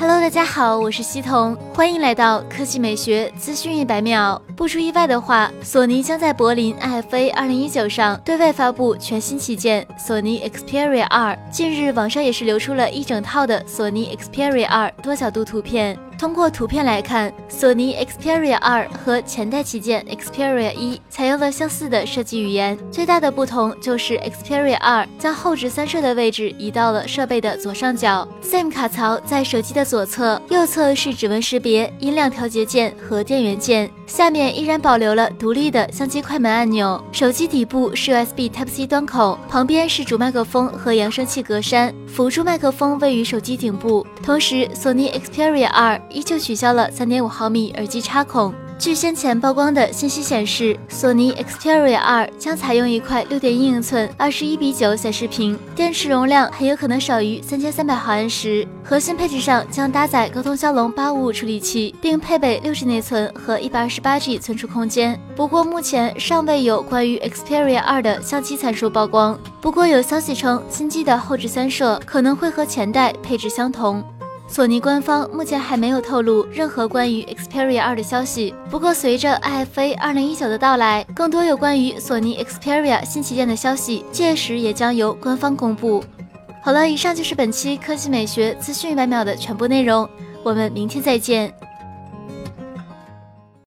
Hello，大家好，我是西彤，欢迎来到科技美学资讯一百秒。不出意外的话，索尼将在柏林 IFA 二零一九上对外发布全新旗舰索尼 Xperia 二。近日，网上也是流出了一整套的索尼 Xperia 二多角度图片。通过图片来看，索尼 Xperia 2和前代旗舰 Xperia 1采用了相似的设计语言，最大的不同就是 Xperia 2将后置三摄的位置移到了设备的左上角，SIM 卡槽在手机的左侧，右侧是指纹识别、音量调节键和电源键，下面依然保留了独立的相机快门按钮。手机底部是 USB Type-C 端口，旁边是主麦克风和扬声器格栅，辅助麦克风位于手机顶部。同时，索尼 Xperia 2依旧取消了3.5毫米耳机插孔。据先前曝光的信息显示，索尼 Xperia 2将采用一块6.1英寸21比9显示屏，电池容量很有可能少于3300毫安时。核心配置上将搭载高通骁龙855处理器，并配备 6G 内存和 128G 存储空间。不过目前尚未有关于 Xperia 2的相机参数曝光。不过有消息称，新机的后置三摄可能会和前代配置相同。索尼官方目前还没有透露任何关于 Xperia 2的消息。不过，随着 IFA 2019的到来，更多有关于索尼 Xperia 新旗舰的消息，届时也将由官方公布。好了，以上就是本期科技美学资讯一百秒的全部内容，我们明天再见。